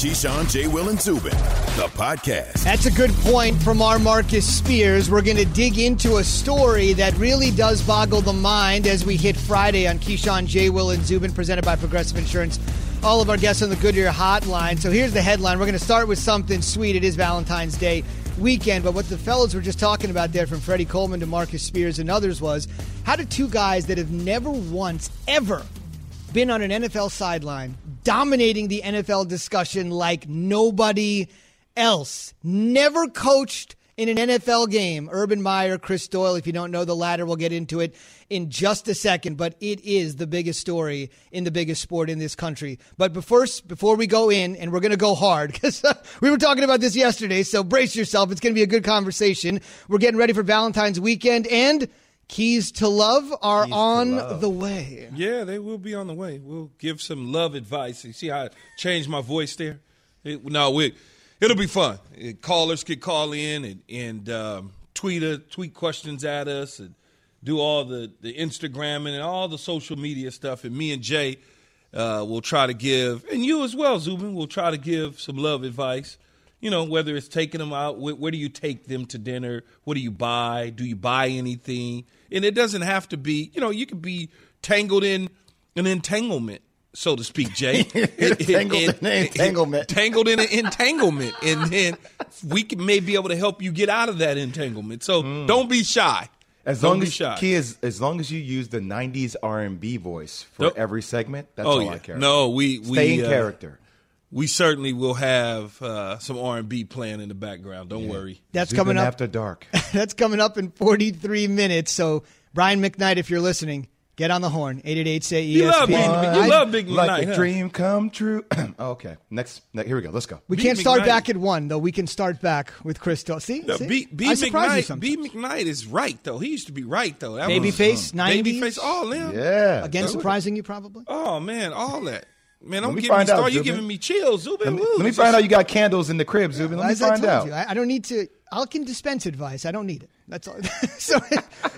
Keyshawn, J. Will, and Zubin, the podcast. That's a good point from our Marcus Spears. We're going to dig into a story that really does boggle the mind as we hit Friday on Keyshawn, J. Will, and Zubin, presented by Progressive Insurance. All of our guests on the Goodyear Hotline. So here's the headline. We're going to start with something sweet. It is Valentine's Day weekend, but what the fellows were just talking about there, from Freddie Coleman to Marcus Spears and others, was how do two guys that have never once ever been on an NFL sideline, dominating the NFL discussion like nobody else. Never coached in an NFL game. Urban Meyer, Chris Doyle. If you don't know the latter, we'll get into it in just a second. But it is the biggest story in the biggest sport in this country. But before before we go in, and we're going to go hard because we were talking about this yesterday. So brace yourself. It's going to be a good conversation. We're getting ready for Valentine's weekend and. Keys to Love are Keys on love. the way. Yeah, they will be on the way. We'll give some love advice. You see how I changed my voice there? It, no, we, it'll be fun. Uh, Callers could call in and, and um, tweet a, tweet questions at us and do all the, the Instagram and all the social media stuff. And me and Jay uh, will try to give, and you as well, Zubin, will try to give some love advice. You know, whether it's taking them out, where, where do you take them to dinner? What do you buy? Do you buy anything? And it doesn't have to be, you know, you could be tangled in an entanglement, so to speak, Jay. Tangled in an entanglement. Tangled in an entanglement. And then we can may be able to help you get out of that entanglement. So Mm. don't be shy. As Don't long as shy. key is, as long as you use the '90s R&B voice for Nope. every segment, that's oh all yeah. I care. No, we we stay in uh, character. We certainly will have uh, some R and B playing in the background. Don't worry. That's Zubin coming up. after dark. That's coming up in 43 minutes. So, Brian McKnight, if you're listening, get on the horn. 888 say ESPN. You love Big- you love Big like a huh? dream come true. okay, next, ne- here we go. Let's go. We B. can't start McKnight. back at one, though. We can start back with Crystal. See? No, See? B, B I surprise you McKnight. B McKnight is right though. He used to be right though. That was- Babyface, 90s. Babyface, all them. Yeah. Again, surprising you probably? Oh man, all that. Man, don't me get me find out, started. You Zubin. giving me chills, Zubin. Let me, Woo, let me find is- out you got candles in the crib, Zubin. Let me As I find told out. you, I, I don't need to. I can dispense advice. I don't need it. That's all. so,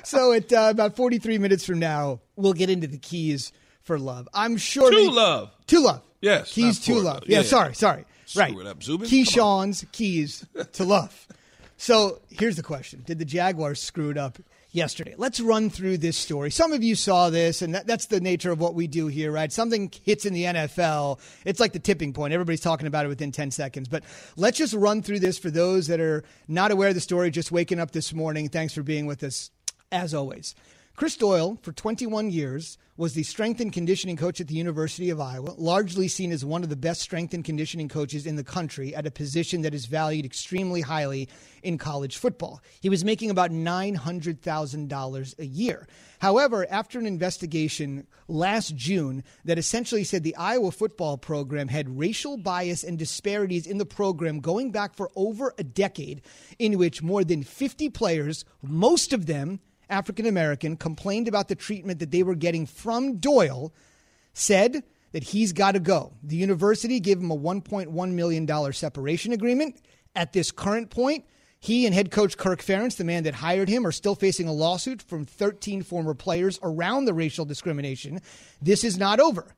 so at uh, about 43 minutes from now, we'll get into the keys for love. I'm sure. To we- love. To love. Yes, Keys to love. love. Yeah, Yeah. sorry, sorry. Screw right. it up, Zubin. Keyshawn's keys to love. So here's the question: Did the Jaguars screw it up yesterday? Let's run through this story. Some of you saw this, and that, that's the nature of what we do here, right? Something hits in the NFL, it's like the tipping point. Everybody's talking about it within 10 seconds. But let's just run through this for those that are not aware of the story, just waking up this morning. Thanks for being with us, as always. Chris Doyle, for 21 years, was the strength and conditioning coach at the University of Iowa, largely seen as one of the best strength and conditioning coaches in the country at a position that is valued extremely highly in college football. He was making about $900,000 a year. However, after an investigation last June that essentially said the Iowa football program had racial bias and disparities in the program going back for over a decade, in which more than 50 players, most of them African American, complained about the treatment that they were getting from Doyle, said that he's got to go. The university gave him a $1.1 million separation agreement. At this current point, he and head coach Kirk Ferentz, the man that hired him, are still facing a lawsuit from 13 former players around the racial discrimination. This is not over.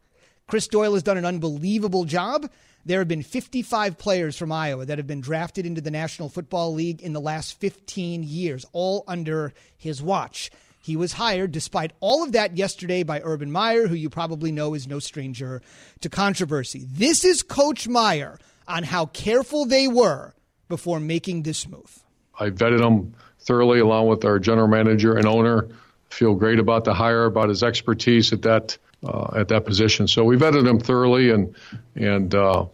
Chris Doyle has done an unbelievable job. There have been 55 players from Iowa that have been drafted into the National Football League in the last 15 years, all under his watch. He was hired despite all of that yesterday by Urban Meyer, who you probably know is no stranger to controversy. This is Coach Meyer on how careful they were before making this move. I vetted him thoroughly along with our general manager and owner. Feel great about the hire, about his expertise at that at that position. So we vetted him thoroughly, and and uh,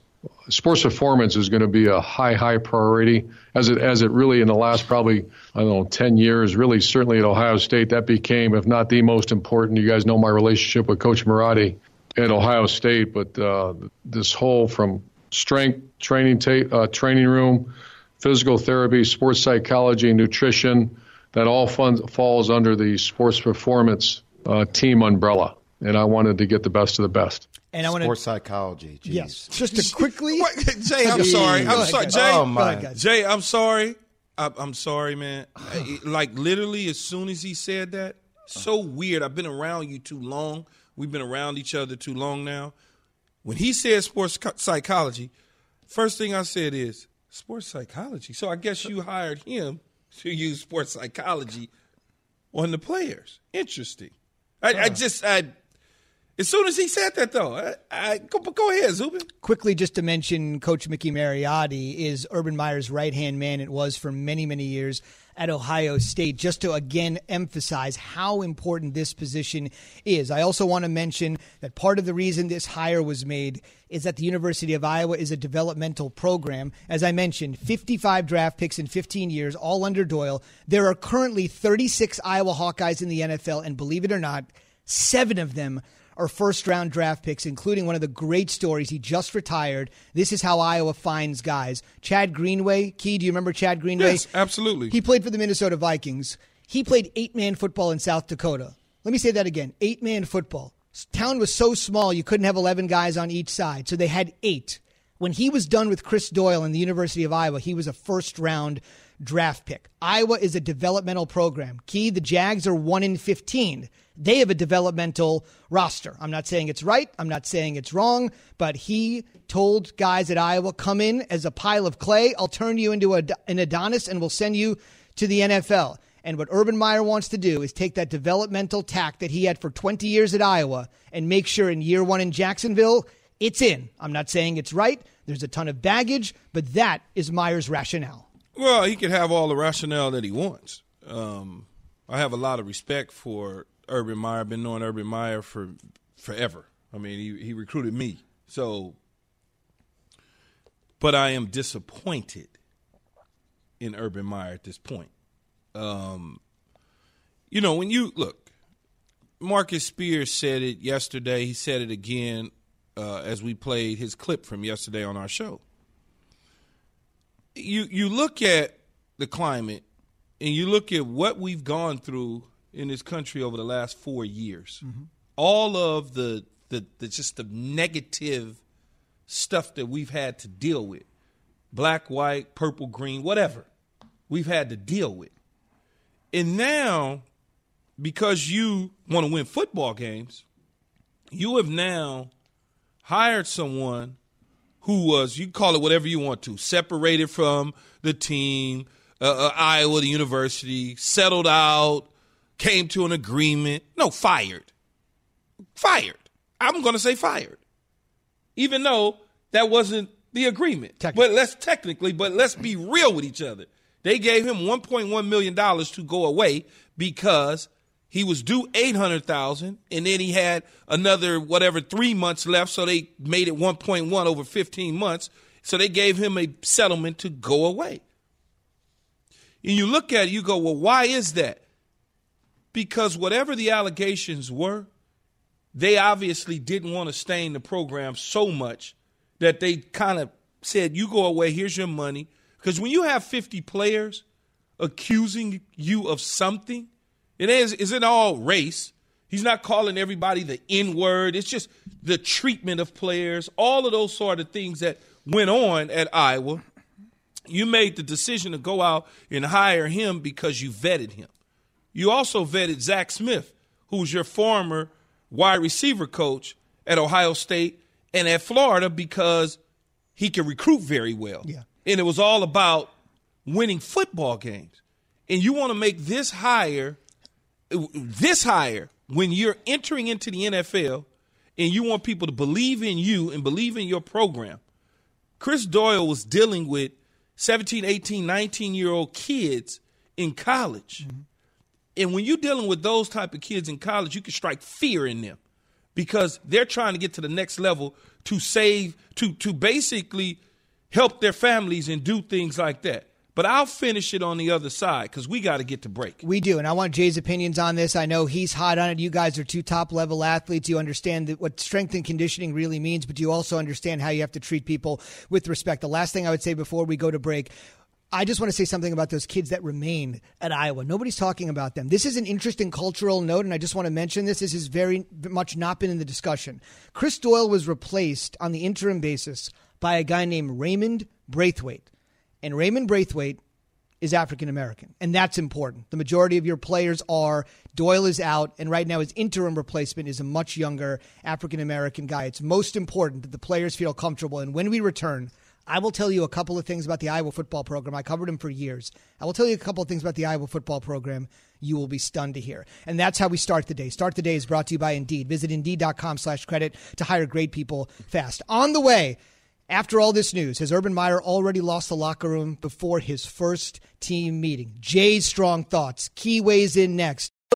sports performance is going to be a high high priority as it as it really in the last probably I don't know ten years. Really, certainly at Ohio State, that became if not the most important. You guys know my relationship with Coach Marotti at Ohio State, but uh, this whole from strength training ta- uh, training room physical therapy, sports psychology, nutrition, that all fun- falls under the sports performance uh, team umbrella. And I wanted to get the best of the best. And I want Sports psychology. Jeez. yes, just to quickly. What? Jay, I'm sorry. I'm sorry. Jay. Oh, my. ahead, guys. Jay, I'm sorry. I, I'm sorry, man. I- like literally, as soon as he said that, so weird. I've been around you too long. We've been around each other too long now. When he said sports psychology, First thing I said is sports psychology. So I guess you hired him to use sports psychology on the players. Interesting. I, I uh-huh. just I as soon as he said that, though, I, I go, go ahead, Zubin. Quickly, just to mention, Coach Mickey Marotti is Urban Meyer's right hand man. It was for many, many years at Ohio State, just to again emphasize how important this position is. I also want to mention that part of the reason this hire was made is that the University of Iowa is a developmental program. As I mentioned, 55 draft picks in 15 years, all under Doyle. There are currently 36 Iowa Hawkeyes in the NFL, and believe it or not, seven of them are first round draft picks, including one of the great stories. He just retired. This is how Iowa finds guys. Chad Greenway. Key, do you remember Chad Greenway? Yes, absolutely. He played for the Minnesota Vikings. He played eight man football in South Dakota. Let me say that again eight man football. Town was so small you couldn't have 11 guys on each side, so they had eight. When he was done with Chris Doyle in the University of Iowa, he was a first round draft pick. Iowa is a developmental program. Key, the Jags are 1 in 15 they have a developmental roster. I'm not saying it's right. I'm not saying it's wrong, but he told guys at Iowa, come in as a pile of clay. I'll turn you into a, an Adonis and we'll send you to the NFL. And what Urban Meyer wants to do is take that developmental tack that he had for 20 years at Iowa and make sure in year one in Jacksonville, it's in. I'm not saying it's right. There's a ton of baggage, but that is Meyer's rationale. Well, he could have all the rationale that he wants. Um, I have a lot of respect for Urban Meyer. Been knowing Urban Meyer for forever. I mean, he he recruited me. So, but I am disappointed in Urban Meyer at this point. Um, you know, when you look, Marcus Spears said it yesterday. He said it again uh, as we played his clip from yesterday on our show. You you look at the climate and you look at what we've gone through in this country over the last four years. Mm-hmm. All of the, the the just the negative stuff that we've had to deal with, black, white, purple, green, whatever, we've had to deal with. And now, because you want to win football games, you have now hired someone who was, you call it whatever you want to, separated from the team, uh, uh, Iowa, the university, settled out, came to an agreement. No, fired. Fired. I'm going to say fired. Even though that wasn't the agreement. But let's technically, but let's be real with each other. They gave him 1.1 million dollars to go away because he was due 800,000 and then he had another whatever 3 months left so they made it 1.1 over 15 months. So they gave him a settlement to go away. And you look at it, you go, well, why is that? Because whatever the allegations were, they obviously didn't want to stain the program so much that they kind of said, You go away, here's your money. Because when you have 50 players accusing you of something, it is, isn't all race. He's not calling everybody the N word. It's just the treatment of players, all of those sort of things that went on at Iowa. You made the decision to go out and hire him because you vetted him. You also vetted Zach Smith, who's your former wide receiver coach at Ohio State and at Florida because he can recruit very well. Yeah. And it was all about winning football games. And you want to make this hire this hire when you're entering into the NFL and you want people to believe in you and believe in your program. Chris Doyle was dealing with 17, 18, 19 year old kids in college. Mm-hmm. And when you're dealing with those type of kids in college, you can strike fear in them because they're trying to get to the next level to save, to to basically help their families and do things like that. But I'll finish it on the other side because we got to get to break. We do, and I want Jay's opinions on this. I know he's hot on it. You guys are two top level athletes. You understand what strength and conditioning really means, but you also understand how you have to treat people with respect. The last thing I would say before we go to break I just want to say something about those kids that remain at Iowa. Nobody's talking about them. This is an interesting cultural note, and I just want to mention this. This has very much not been in the discussion. Chris Doyle was replaced on the interim basis by a guy named Raimond Braithwaite. And Raimond Braithwaite is African American, and that's important. The majority of your players are. Doyle is out, and right now his interim replacement is a much younger African American guy. It's most important that the players feel comfortable. And when we return, I will tell you a couple of things about the Iowa football program. I covered them for years. I will tell you a couple of things about the Iowa football program you will be stunned to hear. And that's how we start the day. Start the day is brought to you by Indeed. Visit Indeed.com slash credit to hire great people fast. On the way, after all this news, has Urban Meyer already lost the locker room before his first team meeting? Jay's strong thoughts. Key weighs in next.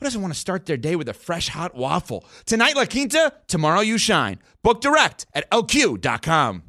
who doesn't want to start their day with a fresh hot waffle? Tonight, La Quinta, tomorrow, you shine. Book direct at lq.com.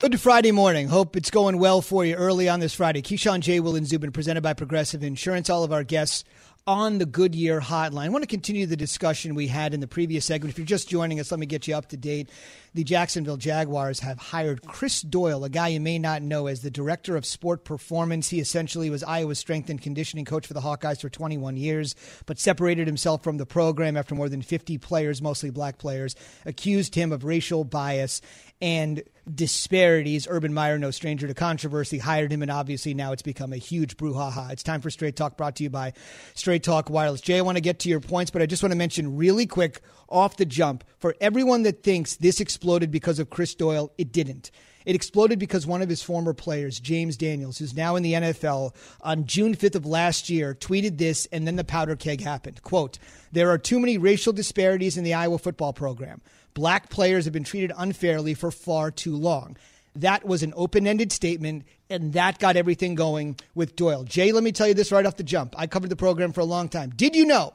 Good Friday morning. Hope it's going well for you early on this Friday. Keyshawn J. Will and Zubin presented by Progressive Insurance. All of our guests on the Goodyear hotline. I want to continue the discussion we had in the previous segment. If you're just joining us, let me get you up to date. The Jacksonville Jaguars have hired Chris Doyle, a guy you may not know, as the director of sport performance. He essentially was Iowa's strength and conditioning coach for the Hawkeyes for 21 years, but separated himself from the program after more than 50 players, mostly black players, accused him of racial bias and disparities. Urban Meyer, no stranger to controversy, hired him, and obviously now it's become a huge brouhaha. It's time for Straight Talk, brought to you by Straight Talk Wireless. Jay, I want to get to your points, but I just want to mention really quick off the jump for everyone that thinks this exploded because of Chris Doyle, it didn't. It exploded because one of his former players, James Daniels, who's now in the NFL, on June 5th of last year, tweeted this, and then the powder keg happened. Quote, There are too many racial disparities in the Iowa football program. Black players have been treated unfairly for far too long. That was an open ended statement, and that got everything going with Doyle. Jay, let me tell you this right off the jump. I covered the program for a long time. Did you know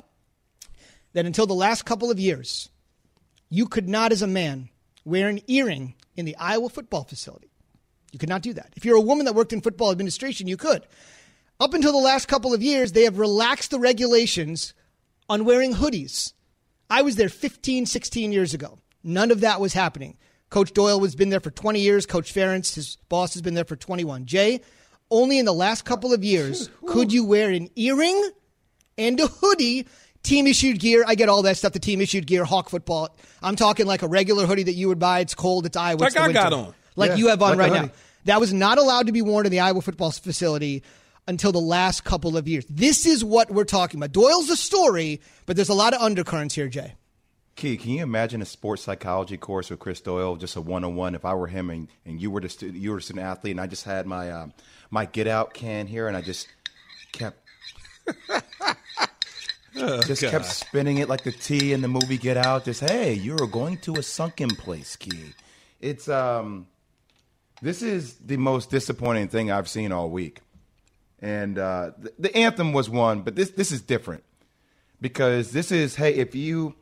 that until the last couple of years, you could not, as a man, wear an earring in the Iowa football facility? You could not do that. If you're a woman that worked in football administration, you could. Up until the last couple of years, they have relaxed the regulations on wearing hoodies. I was there 15, 16 years ago. None of that was happening. Coach Doyle has been there for 20 years. Coach Ferentz, his boss, has been there for 21. Jay, only in the last couple of years could you wear an earring and a hoodie. Team issued gear. I get all that stuff. The team issued gear, Hawk football. I'm talking like a regular hoodie that you would buy. It's cold. It's Iowa. Like it's the I got on. Like Yeah, you have on like right now. That was not allowed to be worn in the Iowa football facility until the last couple of years. This is what we're talking about. Doyle's the story, but there's a lot of undercurrents here, Jay. Key, can you imagine a sports psychology course with Chris Doyle, just a one on one? If I were him and, and you were the stu- you were a student athlete, and I just had my um, my get out can here, and I just kept just kept spinning it like the tea in the movie Get Out. Just hey, you're going to a sunken place, Key. It's um, this is the most disappointing thing I've seen all week, and uh, the, the anthem was one, but this this is different. Because this is hey if you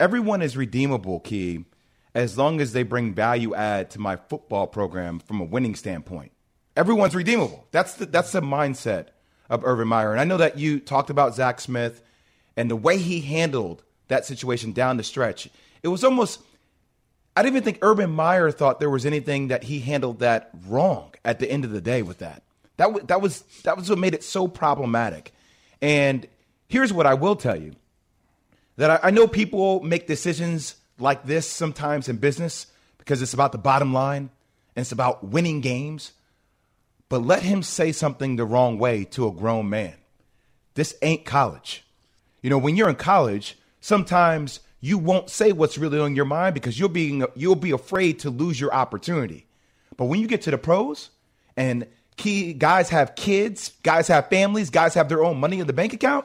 everyone is redeemable key as long as they bring value add to my football program from a winning standpoint. Everyone's redeemable. That's the that's the mindset of Urban Meyer. And I know that you talked about Zach Smith and the way he handled that situation down the stretch it was almost I didn't even think Urban Meyer thought there was anything that he handled that wrong at the end of the day with that. That w- that was that was what made it so problematic. And here's what I will tell you: that I, I know people make decisions like this sometimes in business because it's about the bottom line and it's about winning games. But let him say something the wrong way to a grown man. This ain't college. You know, when you're in college, sometimes you won't say what's really on your mind because you'll be you'll be afraid to lose your opportunity. But when you get to the pros and key guys have kids, guys have families, guys have their own money in the bank account,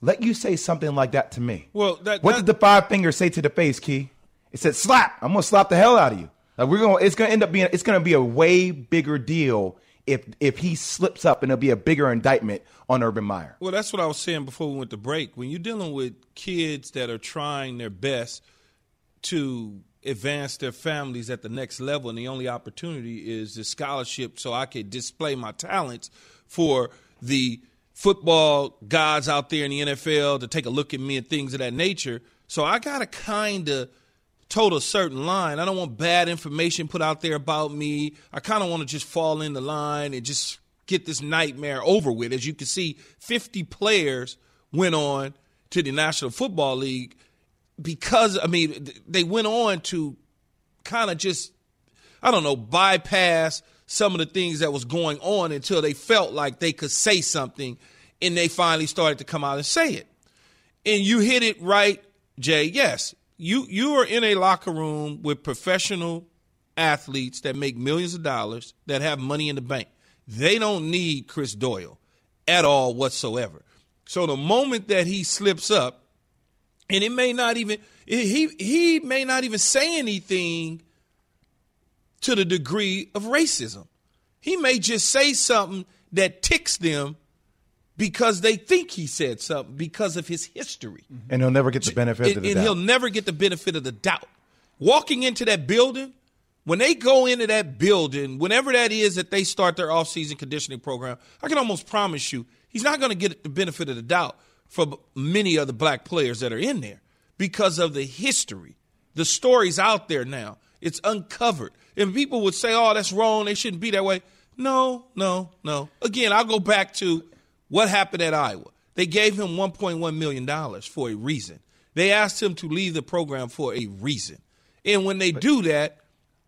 let you say something like that to me. Well, that- what that- did the five fingers say to the face, Key? It said slap. I'm gonna slap the hell out of you. Like we're gonna it's gonna end up being it's gonna be a way bigger deal if if he slips up and it'll be a bigger indictment on Urban Meyer. Well, that's what I was saying before we went to break. When you're dealing with kids that are trying their best to advance their families at the next level, and the only opportunity is the scholarship so I could display my talents for the football gods out there in the NFL to take a look at me and things of that nature. So I got to kind of tote a certain line. I don't want bad information put out there about me. I kind of want to just fall in the line and just get this nightmare over with. As you can see, 50 players went on to the National Football League because, I mean, they went on to kind of just, I don't know, bypass some of the things that was going on until they felt like they could say something and they finally started to come out and say it. And you hit it right, Jay. Yes, you you are in a locker room with professional athletes that make millions of dollars that have money in the bank. They don't need Chris Doyle at all whatsoever. So the moment that he slips up, and it may not even he he may not even say anything to the degree of racism. He may just say something that ticks them because they think he said something because of his history. And he'll never get the benefit and, of the and doubt. he'll never get the benefit of the doubt. Walking into that building, when they go into that building, whenever that is that they start their off-season conditioning program, I can almost promise you he's not going to get the benefit of the doubt for many of the black players that are in there because of the history. The story's out there now. It's uncovered. And people would say, oh, that's wrong. They shouldn't be that way. No, no, no. Again, I'll go back to what happened at Iowa. They gave him $1.1 million for a reason. They asked him to leave the program for a reason. And when they do that,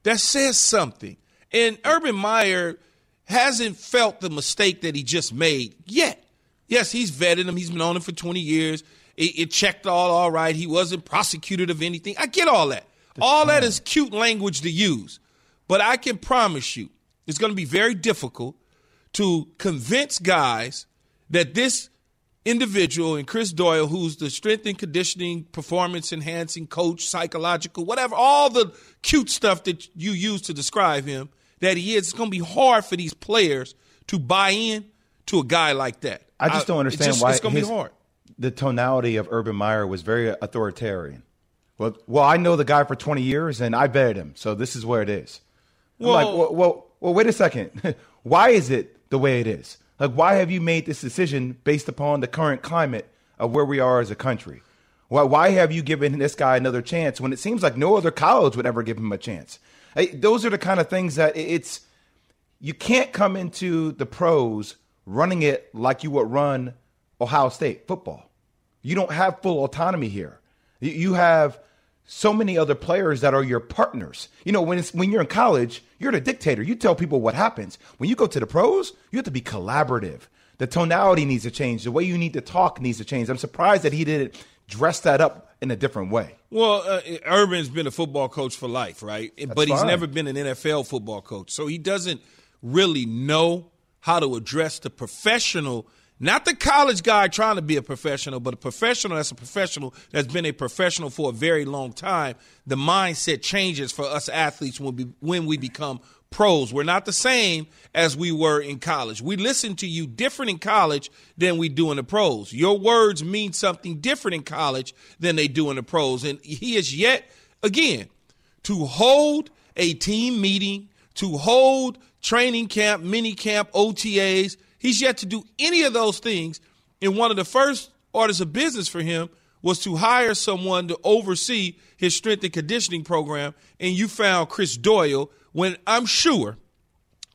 that says something. And Urban Meyer hasn't felt the mistake that he just made yet. Yes, he's vetted him. He's been on him for 20 years. It, it checked all all right. He wasn't prosecuted of anything. I get all that. all that is cute language to use. But I can promise you, it's going to be very difficult to convince guys that this individual and Chris Doyle, who's the strength and conditioning, performance enhancing coach, psychological, whatever, all the cute stuff that you use to describe him, that he is, it's going to be hard for these players to buy in to a guy like that. I just don't uh, understand it's just, why it's going to be hard. The tonality of Urban Meyer was very authoritarian. Well, well, I know the guy for 20 years and I vetted him, so this is where it is. I'm like, Well- well, well, well, wait a second. why is it the way it is? Like, why have you made this decision based upon the current climate of where we are as a country? Why, why have you given this guy another chance when it seems like no other college would ever give him a chance? Hey, those are the kind of things that it's you can't come into the pros running it like you would run Ohio State football. You don't have full autonomy here. You have so many other players that are your partners. You know, when it's when you're in college, you're the dictator. You tell people what happens. When you go to the pros, you have to be collaborative. The tonality needs to change. The way you need to talk needs to change. I'm surprised that he didn't dress that up in a different way. Well, uh, Urban's been a football coach for life, right? but he's fine. never been an NFL football coach. So he doesn't really know how to address the professional, not the college guy trying to be a professional, but a professional that's a professional that's been a professional for a very long time. The mindset changes for us athletes when we, when we become pros. We're not the same as we were in college. We listen to you different in college than we do in the pros. Your words mean something different in college than they do in the pros. And he is yet, again, to hold a team meeting, to hold training camp, mini camp, OTAs. He's yet to do any of those things. And one of the first orders of business for him was to hire someone to oversee his strength and conditioning program. And you found Chris Doyle when I'm sure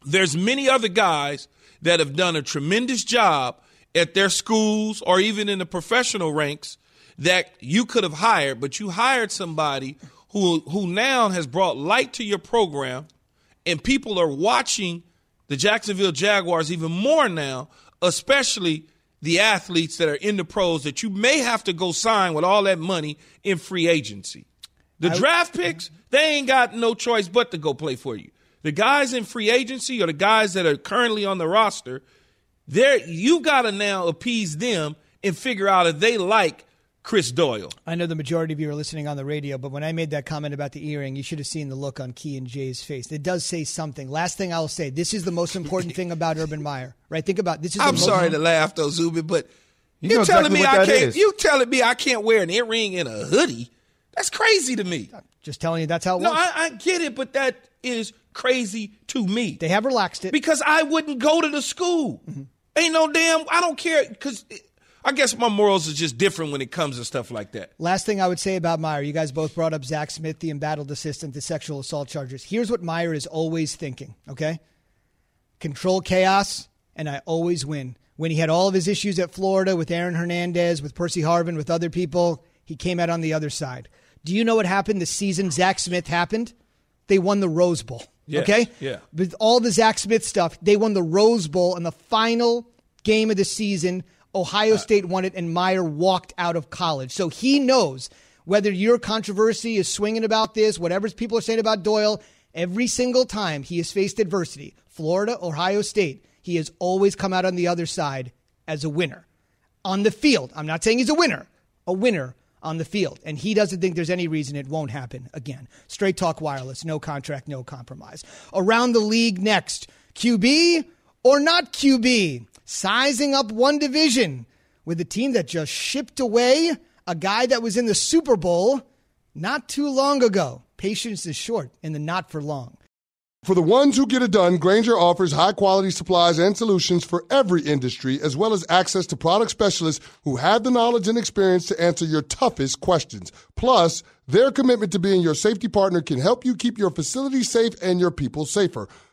there's many other guys that have done a tremendous job at their schools or even in the professional ranks that you could have hired, but you hired somebody who who now has brought light to your program and people are watching the Jacksonville Jaguars even more now, especially the athletes that are in the pros that you may have to go sign with all that money in free agency. The draft picks, they ain't got no choice but to go play for you. The guys in free agency or the guys that are currently on the roster, there you got to now appease them and figure out if they like Chris Doyle. I know the majority of you are listening on the radio, but when I made that comment about the earring, you should have seen the look on Key and Jay's face. It does say something. Last thing I'll say, this is the most important thing about Urban Meyer, right? Think about this. Is I'm most- sorry to laugh though, Zubin, but You you're telling exactly me I can't. is. You telling me I can't wear an earring in a hoodie? That's crazy to me. I'm Just telling you that's how it No, works. I, I get it, but that is crazy to me. they have relaxed it. because I wouldn't go to the school. Mm-hmm. Ain't no damn. I don't care because I guess my morals are just different when it comes to stuff like that. Last thing I would say about Meyer, you guys both brought up Zach Smith, the embattled assistant to sexual assault charges. Here's what Meyer is always thinking, okay? Control chaos, and I always win. When he had all of his issues at Florida with Aaron Hernandez, with Percy Harvin, with other people, he came out on the other side. Do you know what happened the season Zach Smith happened? They won the Rose Bowl. Yes, okay? yeah. With all the Zach Smith stuff, they won the Rose Bowl in the final game of the season. Ohio uh, State won it, and Meyer walked out of college. So he knows whether your controversy is swinging about this, whatever people are saying about Doyle, every single time he has faced adversity, Florida, Ohio State, he has always come out on the other side as a winner. On the field, I'm not saying he's a winner, a winner on the field. And he doesn't think there's any reason it won't happen again. Straight Talk Wireless, no contract, no compromise. Around the league next, QB or not QB? Sizing up one division with a team that just shipped away a guy that was in the Super Bowl not too long ago. Patience is short in the not for long. For the ones who get it done, Grainger offers high quality supplies and solutions for every industry, as well as access to product specialists who have the knowledge and experience to answer your toughest questions. Plus, their commitment to being your safety partner can help you keep your facility safe and your people safer.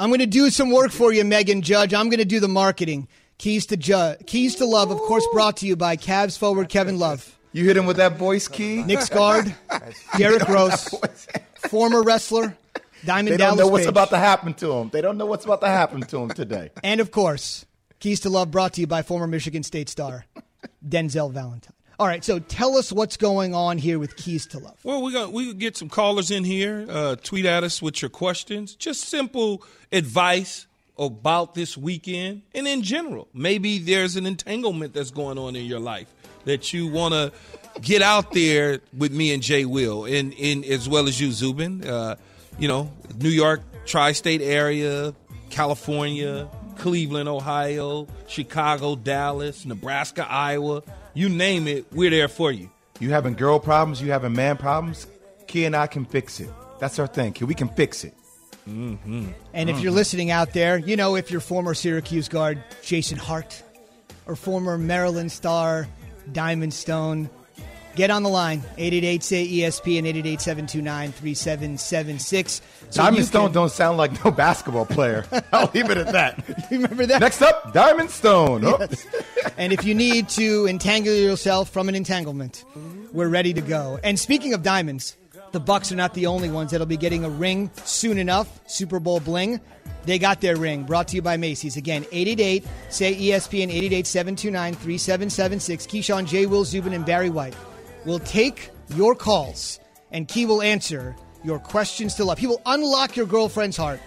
I'm going to do some work for you, Megan Judge. I'm going to do the marketing. Keys to Ju- Keys to Love, of course, brought to you by Cavs forward Kevin Love, You hit him with that voice key. Knicks guard, Derrick Rose, former wrestler, Diamond They don't Dallas know what's Page. about to happen to him. They don't know what's about to happen to him today. And of course, Keys to Love brought to you by former Michigan State star Denzel Valentine. All right, so tell us what's going on here with Keys to Love. Well, we got we get some callers in here. Uh, tweet at us with your questions. Just simple advice about this weekend and in general. Maybe there's an entanglement that's going on in your life that you want to get out there with me and Jay Will, and, as well as you, Zubin. Uh, you know, New York, tri-state area, California, Cleveland, Ohio, Chicago, Dallas, Nebraska, Iowa. You name it, we're there for you. You having girl problems? You having man problems? Key and I can fix it. That's our thing. Key, we can fix it. Mm-hmm. And if you're listening out there, you know, if you're former Syracuse guard Jason Hart or former Maryland star Diamond Stone, get on the line 888 say ESPN 888 729 3776. Diamond Stone don't sound like no basketball player. I'll leave it at that. you Remember that? Next up, Diamond Stone. Oh. and if you need to entangle yourself from an entanglement, we're ready to go. And speaking of diamonds, the Bucs are not the only ones that'll be getting a ring soon enough. Super Bowl bling. They got their ring. Brought to you by Macy's. Again, 888 say ESPN 888 729 3776. Keyshawn J. Will Zubin and Barry White will take your calls and Key will answer your questions to love. He will unlock your girlfriend's heart.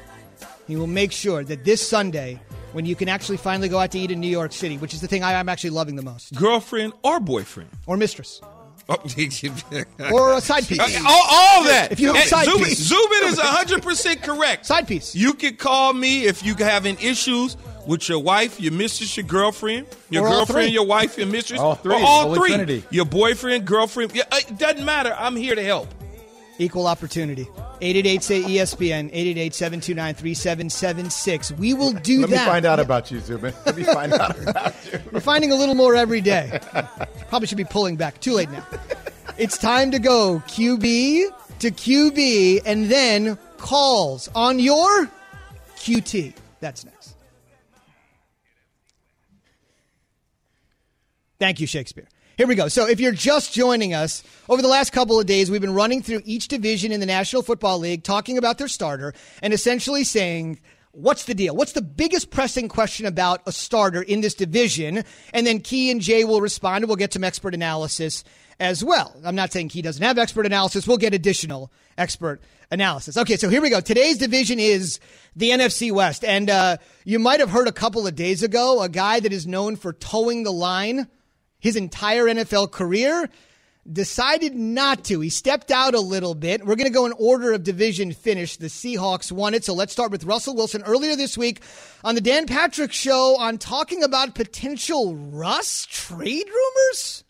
He will make sure that this Sunday, when you can actually finally go out to eat in New York City, which is the thing I, I'm actually loving the most, Girlfriend or boyfriend. or mistress, Oh, or a side piece. Uh, all, all that. If you have a side Zubin, piece. Zubin is 100% correct. Side piece. You can call me if you having issues with your wife, your mistress, your girlfriend, your Or girlfriend, your wife, your mistress, All three. or all Holy three. Trinity. Your boyfriend, girlfriend. Yeah, It doesn't matter. I'm here to help. Equal opportunity. 888 say ESPN, 888 729 3776. We will do Let that. Let me find out about you, Zubin. Let me find out about you. We're finding a little more every day. Probably should be pulling back. Too late now. It's time to go QB to QB and then calls on your QT. That's next. Thank you, Shakespeare. Here we go. So, if you're just joining us, over the last couple of days, we've been running through each division in the National Football League, talking about their starter, and essentially saying, What's the deal? What's the biggest pressing question about a starter in this division? And then Key and Jay will respond, and we'll get some expert analysis as well. I'm not saying Key doesn't have expert analysis. We'll get additional expert analysis. Okay, so here we go. Today's division is the NFC West. And uh, you might have heard a couple of days ago a guy that is known for towing the line his entire NFL career decided not to. He stepped out a little bit. We're going to go in order of division finish. The Seahawks won it. So let's start with Russell Wilson earlier this week on the Dan Patrick show on talking about potential Russ trade rumors.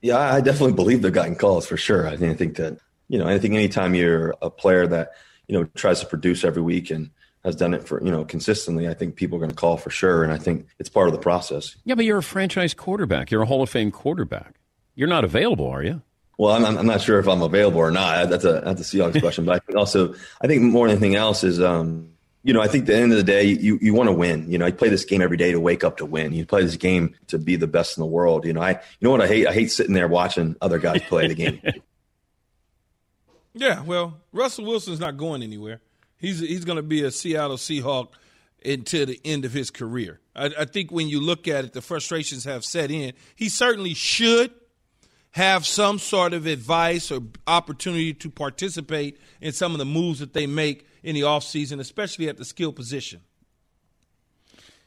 Yeah, I definitely believe they've gotten calls for sure. I think, that, you know, I think anytime you're a player that, you know, tries to produce every week and has done it for, you know, consistently, I think people are going to call for sure. And I think it's part of the process. Yeah, but you're a franchise quarterback. You're a Hall of Fame quarterback. You're not available, are you? Well, I'm, I'm not sure if I'm available or not. That's a that's a Seahawks question. But I think also, I think more than anything else is, um, you know, I think at the end of the day, you you want to win. You know, you play this game every day to wake up to win. You play this game to be the best in the world. You know, I you know what I hate? I hate sitting there watching other guys play the game. Yeah, well, Russell Wilson's not going anywhere. He's he's going to be a Seattle Seahawk until the end of his career. I, I think when you look at it, the frustrations have set in. He certainly should have some sort of advice or opportunity to participate in some of the moves that they make in the offseason, especially at the skill position.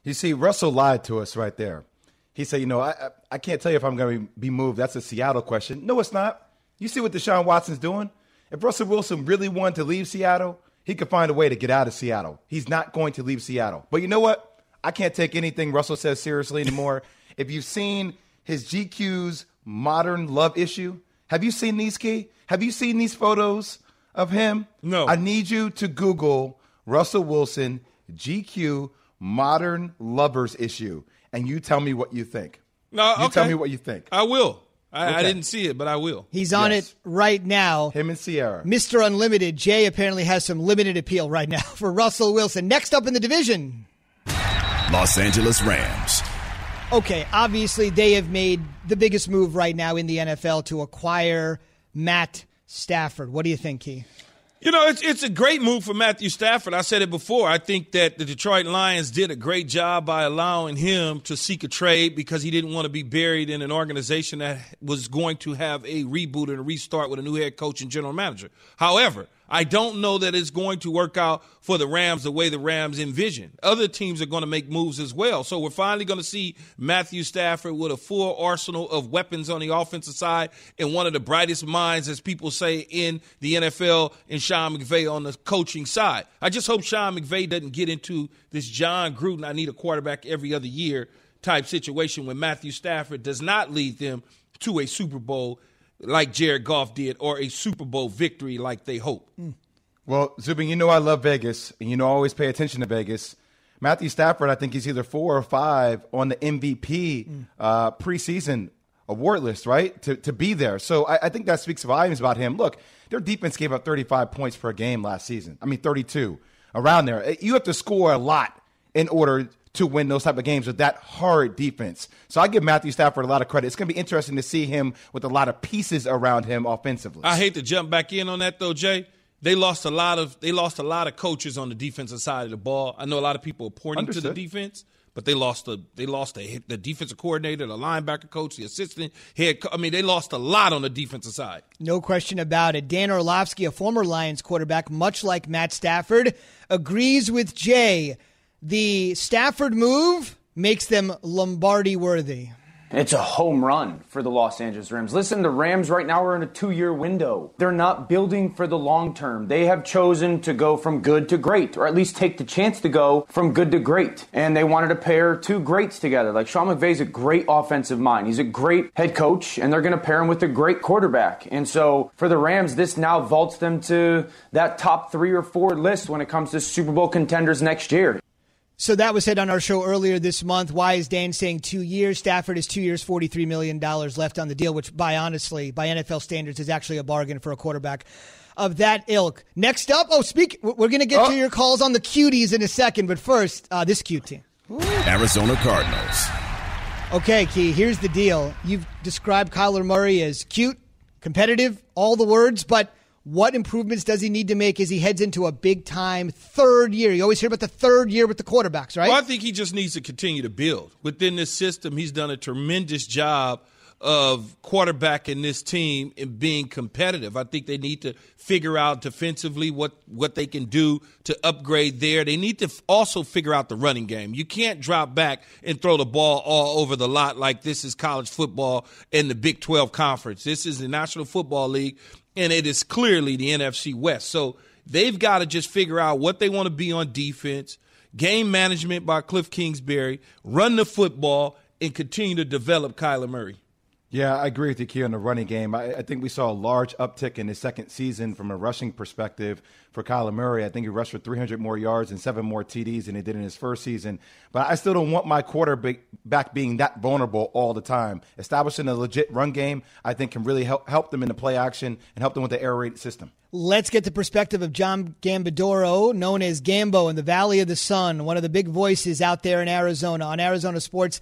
You see, Russell lied to us right there. He said, you know, I, I, can't tell you if I'm going to be moved. That's a Seattle question. No, it's not. You see what Deshaun Watson's doing? If Russell Wilson really wanted to leave Seattle, he could find a way to get out of Seattle. He's not going to leave Seattle. But you know what? I can't take anything Russell says seriously anymore. if you've seen his GQ's modern love issue, have you seen these, Key? Have you seen these photos of him? No. I need you to Google Russell Wilson GQ modern lovers issue, and you tell me what you think. No, you okay. tell me what you think. I will. I, I didn't see it, but I will. He's on Yes. it right now. Him and Ciara. Mr. Unlimited, Jay apparently has some limited appeal right now for Russell Wilson. Next up in the division. Los Angeles Rams. Okay, obviously they have made the biggest move right now in the NFL to acquire Matt Stafford. What do you think, Key? You know, it's it's a great move for Matthew Stafford. I said it before. I think that the Detroit Lions did a great job by allowing him to seek a trade because he didn't want to be buried in an organization that was going to have a reboot and a restart with a new head coach and general manager. However, I don't know that it's going to work out for the Rams the way the Rams envision. Other teams are going to make moves as well. So we're finally going to see Matthew Stafford with a full arsenal of weapons on the offensive side and one of the brightest minds, as people say, in the NFL and Sean McVay on the coaching side. I just hope Sean McVay doesn't get into this Jon Gruden, I need a quarterback every other year type situation when Matthew Stafford does not lead them to a Super Bowl like Jared Goff did or a Super Bowl victory like they hope. Well, Zubin, you know I love Vegas, and you know I always pay attention to Vegas. Matthew Stafford, I think he's either four or five on the MVP uh, preseason award list, right? To to be there. So I, I think that speaks volumes about him. Look, their defense gave up 35 points per game last season. I mean, 32 around there. You have to score a lot in order to win those type of games with that hard defense. So I give Matthew Stafford a lot of credit. It's going to be interesting to see him with a lot of pieces around him offensively. I hate to jump back in on that though, Jay. They lost a lot of they lost a lot of coaches on the defensive side of the ball. I know a lot of people are pointing to the defense, but they lost the they lost the, the defensive coordinator, the linebacker coach, the assistant head. Co- I mean, they lost a lot on the defensive side. No question about it. Dan Orlovsky, a former Lions quarterback, much like Matt Stafford, agrees with Jay. The Stafford move makes them Lombardi worthy. It's a home run for the Los Angeles Rams. Listen, the Rams right now are in a two year window. They're not building for the long term. They have chosen to go from good to great, or at least take the chance to go from good to great. And they wanted to pair two greats together. Like Sean McVay's a great offensive mind. He's a great head coach, and they're going to pair him with a great quarterback. And so for the Rams, this now vaults them to that top three or four list when it comes to Super Bowl contenders next year. So that was said on our show earlier this month. Why is Dan saying two years? Stafford is two years, $43 million left on the deal, which by honestly, by NFL standards, is actually a bargain for a quarterback of that ilk. Next up, oh, speak, we're going to get oh. to your calls on the cuties in a second, but first, uh, this cute team. Arizona Cardinals. Okay, Key, here's the deal. You've described Kyler Murray as cute, competitive, all the words, but what improvements does he need to make as he heads into a big time third year? You always hear about the third year with the quarterbacks, right? Well, I think he just needs to continue to build. Within this system, he's done a tremendous job of quarterbacking this team and being competitive. I think they need to figure out defensively what, what they can do to upgrade there. They need to also figure out the running game. You can't drop back and throw the ball all over the lot like this is college football in the Big 12 conference. This is the National Football League and it is clearly the NFC West. So they've got to just figure out what they want to be on defense, game management by Cliff Kingsbury, run the football, and continue to develop Kyler Murray. Yeah, I agree with you, Key, on the running game. I, I, think we saw a large uptick in his second season from a rushing perspective for Kyler Murray. I think he rushed for 300 more yards and seven more TDs than he did in his first season. But I still don't want my quarterback being that vulnerable all the time. Establishing a legit run game, I think, can really help, help them in the play action and help them with the air raid system. Let's get the perspective of John Gambadoro, known as Gambo in the Valley of the Sun, one of the big voices out there in Arizona on Arizona Sports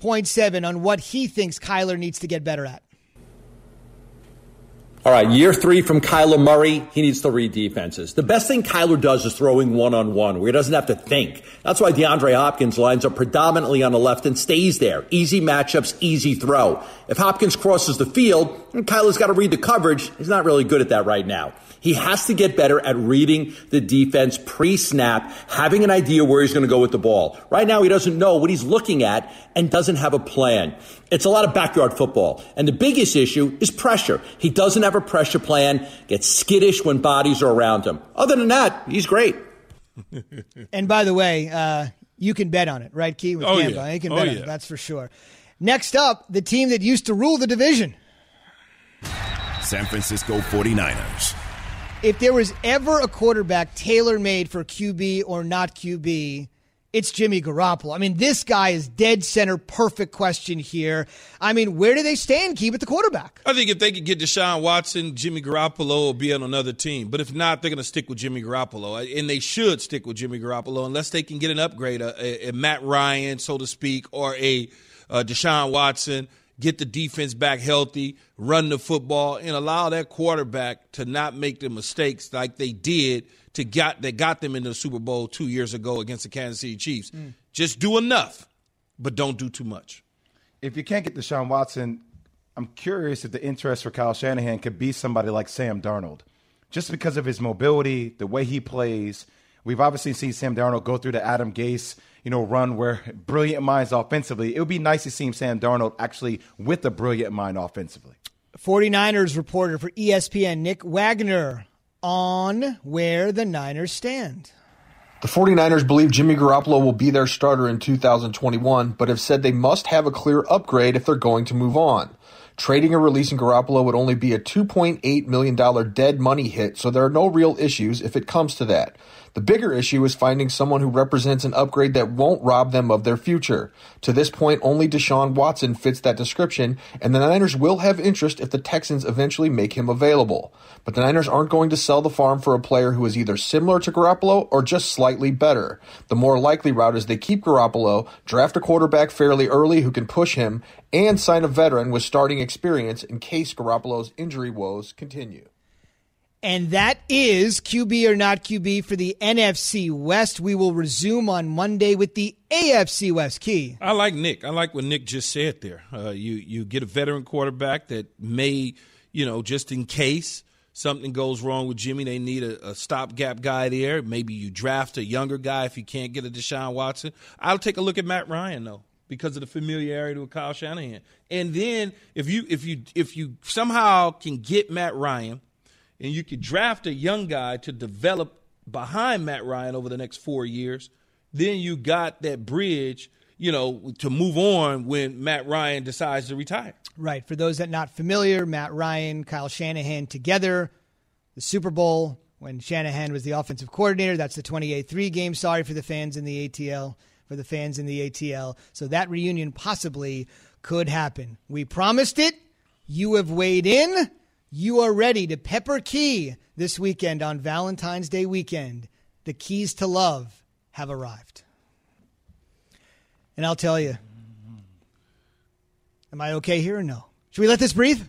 98.7 on what he thinks Kyler needs to get better at. All right, year three from Kyler Murray. He needs to read defenses. The best thing Kyler does is throwing one on one, where he doesn't have to think. That's why DeAndre Hopkins lines up predominantly on the left and stays there. Easy matchups, easy throw. If Hopkins crosses the field, Kyler's got to read the coverage. He's not really good at that right now. He has to get better at reading the defense pre-snap, having an idea where he's going to go with the ball. Right now, he doesn't know what he's looking at and doesn't have a plan. It's a lot of backyard football. And the biggest issue is pressure. He doesn't have a pressure plan, gets skittish when bodies are around him. Other than that, he's great. and by the way, uh, you can bet on it, right, Key? With oh, Tampa. Yeah. You can oh, bet yeah. on it, that's for sure. Next up, the team that used to rule the division. San Francisco 49ers. If there was ever a quarterback tailor made for QB or not QB, it's Jimmy Garoppolo. I mean, this guy is dead center, perfect question here. I mean, where do they stand, Keep at the quarterback? I think if they could get Deshaun Watson, Jimmy Garoppolo will be on another team. But if not, they're going to stick with Jimmy Garoppolo. And they should stick with Jimmy Garoppolo unless they can get an upgrade, a, a Matt Ryan, so to speak, or a uh, Deshaun Watson get the defense back healthy, run the football, and allow that quarterback to not make the mistakes like they did to got that got them into the Super Bowl two years ago against the Kansas City Chiefs. Mm. Just do enough, but don't do too much. If you can't get Deshaun Watson, I'm curious if the interest for Kyle Shanahan could be somebody like Sam Darnold, just because of his mobility, the way he plays. We've obviously seen Sam Darnold go through the Adam Gase you know, run where brilliant minds offensively. It would be nice to see Sam Darnold actually with a brilliant mind offensively. 49ers reporter for ESPN, Nick Wagoner on where the Niners stand. The 49ers believe Jimmy Garoppolo will be their starter in 2021, but have said they must have a clear upgrade if they're going to move on. Trading or releasing Garoppolo would only be a $2.8 million dead money hit, so there are no real issues if it comes to that. The bigger issue is finding someone who represents an upgrade that won't rob them of their future. To this point, only Deshaun Watson fits that description, and the Niners will have interest if the Texans eventually make him available. But the Niners aren't going to sell the farm for a player who is either similar to Garoppolo or just slightly better. The more likely route is they keep Garoppolo, draft a quarterback fairly early who can push him, and sign a veteran with starting experience in case Garoppolo's injury woes continue. And that is QB or not QB for the NFC West. We will resume on Monday with the AFC West key. I like Nick. I like what Nick just said there. Uh, you you get a veteran quarterback that may, you know, just in case something goes wrong with Jimmy, they need a, a stopgap guy there. Maybe you draft a younger guy if you can't get a Deshaun Watson. I'll take a look at Matt Ryan though. because of the familiarity with Kyle Shanahan. And then if you if you if you somehow can get Matt Ryan and you could draft a young guy to develop behind Matt Ryan over the next 4 years, then you got that bridge, you know, to move on when Matt Ryan decides to retire. Right. For those that not familiar, Matt Ryan, Kyle Shanahan together, the Super Bowl when Shanahan was the offensive coordinator. That's the 28-3 game. Sorry for the fans in the ATL, for the fans in the ATL. So that reunion possibly could happen. We promised it. You have weighed in. You are ready to pepper key this weekend on Valentine's Day weekend. The keys to love have arrived. And I'll tell you, am I okay here or no? Should we let this breathe?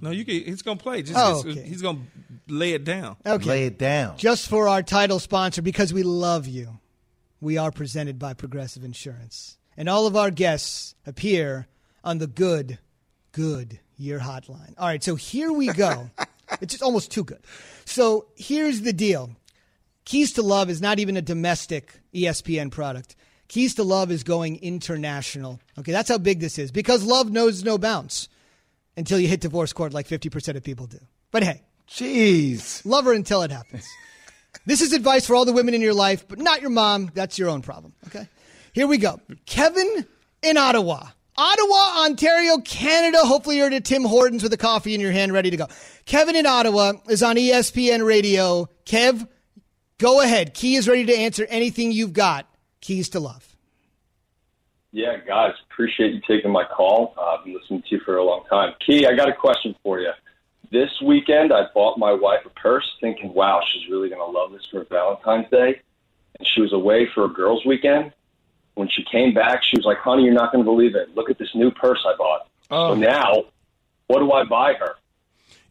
No, you can, he's going to play. Just, Oh, okay. He's going to lay it down. Okay. Lay it down. Just for our title sponsor, because we love you, we are presented by Progressive Insurance. And all of our guests appear on the good, good year hotline. All right, so here we go. it's just almost too good. So here's the deal Keys to Love is not even a domestic ESPN product. Keys to Love is going international. Okay, that's how big this is because love knows no bounds until you hit divorce court like 50% of people do. But hey, jeez. Love her until it happens. This is advice for all the women in your life, but not your mom. That's your own problem. Okay. Here we go. Kevin in Ottawa. Ottawa, Ontario, Canada. Hopefully you're at Tim Hortons with a coffee in your hand ready to go. Kevin in Ottawa is on ESPN radio. Kev, go ahead. Key is ready to answer anything you've got. Keys to love. Yeah, guys, appreciate you taking my call. Uh, I've been listening to you for a long time. Key, I got a question for you. This weekend, I bought my wife a purse thinking, wow, she's really going to love this for Valentine's Day. And she was away for a girls' weekend. When she came back, she was like, honey, you're not going to believe it. Look at this new purse I bought. Oh. So now, what do I buy her?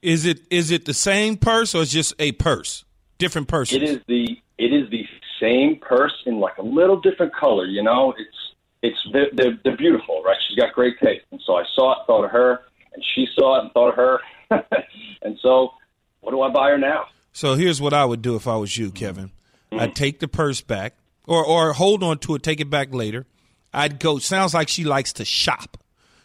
Is it is it the same purse or is just a purse? Different purse. It is the it is the same purse in like a little different color. You know, it's it's they're, they're, beautiful, right? She's got great taste, and so I saw it, thought of her, and she saw it and thought of her, and so what do I buy her now? So here's what I would do if I was you, Kevin. Mm-hmm. I'd take the purse back, or or hold on to it, take it back later. I'd go. Sounds like she likes to shop.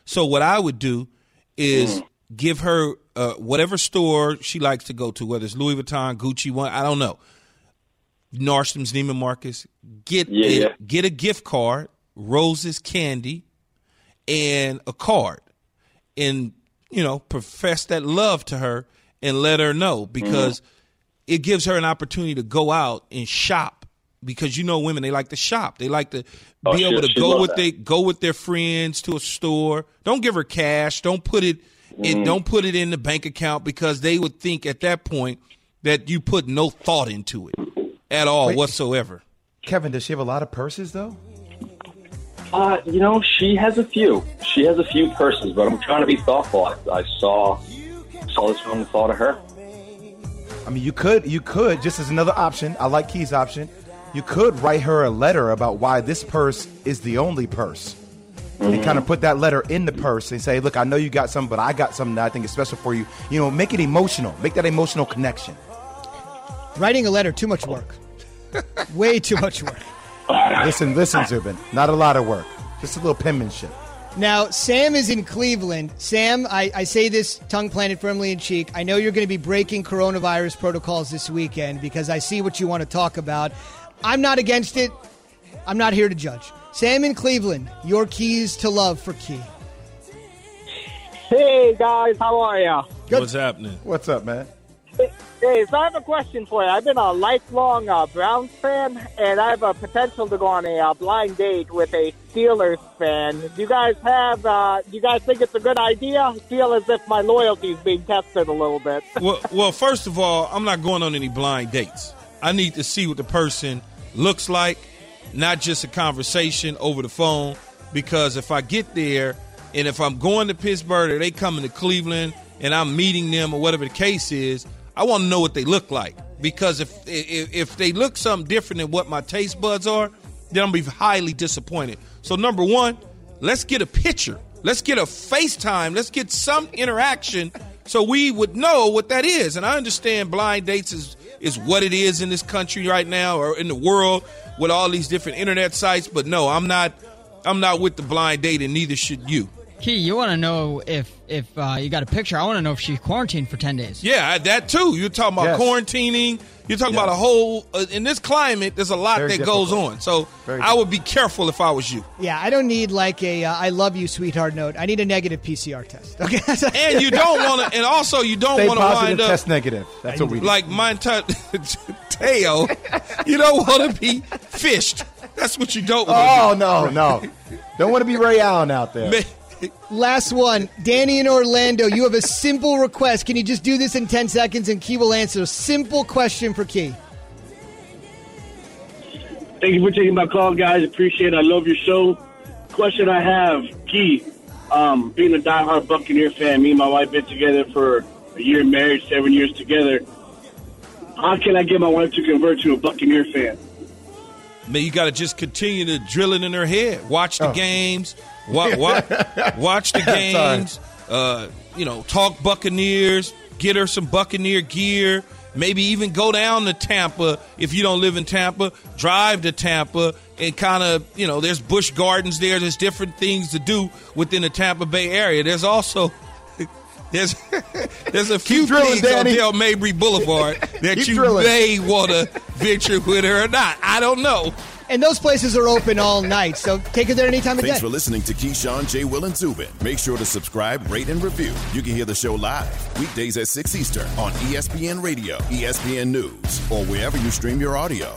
So what I would do is give her uh, whatever store she likes to go to, whether it's Louis Vuitton, Gucci, one I don't know. Nordstrom's, Neiman Marcus. Get Yeah, a, yeah. get a gift card, roses, candy, and a card, and you know profess that love to her and let her know because it gives her an opportunity to go out and shop because you know women they like to shop they like to Oh, be she- able to she go with that. they go with their friends to a store don't give her cash don't put it it Mhm. don't put it in the bank account because they would think at that point that you put no thought into it at all Wait. whatsoever Kevin, does she have a lot of purses though? Uh, you know, she has a few. She has a few purses, but I'm trying to be thoughtful. I, I saw saw this one and thought of her. I mean, you could, you could, just as another option. I like Key's option. You could write her a letter about why this purse is the only purse, and mm-hmm. kind of put that letter in the purse and say, "Look, I know you got something, but I got something that I think is special for you." You know, make it emotional. Make that emotional connection. Writing a letter, too much work. Way too much work. listen, listen, Zubin. Not a lot of work. Just a little penmanship. Now, Sam is in Cleveland. Sam, I, I say this tongue planted firmly in cheek. I know you're going to be breaking coronavirus protocols this weekend because I see what you want to talk about. I'm not against it. I'm not here to judge. Sam in Cleveland, your keys to love for Key. Hey guys, how are ya? what's happening What's up, man? Hey, so I have a question for you. I've been a lifelong uh, Browns fan, and I have a potential to go on a uh, blind date with a Steelers fan. Do you guys have? Uh, do you guys think it's a good idea? I feel as if my loyalty is being tested a little bit. well, well, first of all, I'm not going on any blind dates. I need to see what the person looks like, not just a conversation over the phone. Because if I get there and if I'm going to Pittsburgh or they coming to Cleveland and I'm meeting them or whatever the case is, I want to know what they look like. Because if, if if they look something different than what my taste buds are, then I'm gonna be highly disappointed. So number one, let's get a picture. Let's get a FaceTime. Let's get some interaction so we would know what that is. And I understand blind dates is is what it is in this country right now or in the world with all these different internet sites. But no, I'm not I'm not with the blind date, and neither should you. Key, you want to know if if uh, you got a picture? I want to know if she quarantined for ten days. Yeah, that too. You're talking about Yes. quarantining. You're talking about a whole. Uh, in this climate, there's a lot Very that goes on. So I would be careful if I was you. Yeah, I don't need like a uh, "I love you, sweetheart" note. I need a negative PCR test. Okay, And you don't want to. And also, you don't want to positive, wind up test negative. That's what we do. like mine. tail. you don't want to be fished. That's what you don't. want Oh no, no! Don't want to be Ray Allen out there. Last one, Danny in Orlando. You have a simple request. Can you just do this in ten seconds, and Key will answer? A simple question for Key. Thank you for taking my call, guys. Appreciate it. I love your show. Question I have, Key, um, being a diehard Buccaneer fan, me and my wife been together for a year married, seven years together. How can I get my wife to convert to a Buccaneer fan? Man, you got to just continue to drill it in her head. Watch the games. Wa- wa- watch the games. Uh, you know, talk Buccaneers. Get her some Buccaneer gear. Maybe even go down to Tampa if you don't live in Tampa. Drive to Tampa and kind of, you know, there's Busch Gardens there. There's different things to do within the Tampa Bay area. There's also there's there's a few things on Danny. Dale Mabry Boulevard that Keep you drilling. may want to venture with her or not. I don't know. And those places are open all night, so take it there any time of Thanks day. for listening to Keyshawn, J. Will, and Zubin. Make sure to subscribe, rate, and review. You can hear the show live weekdays at 6 Eastern on ESPN Radio, ESPN News, or wherever you stream your audio.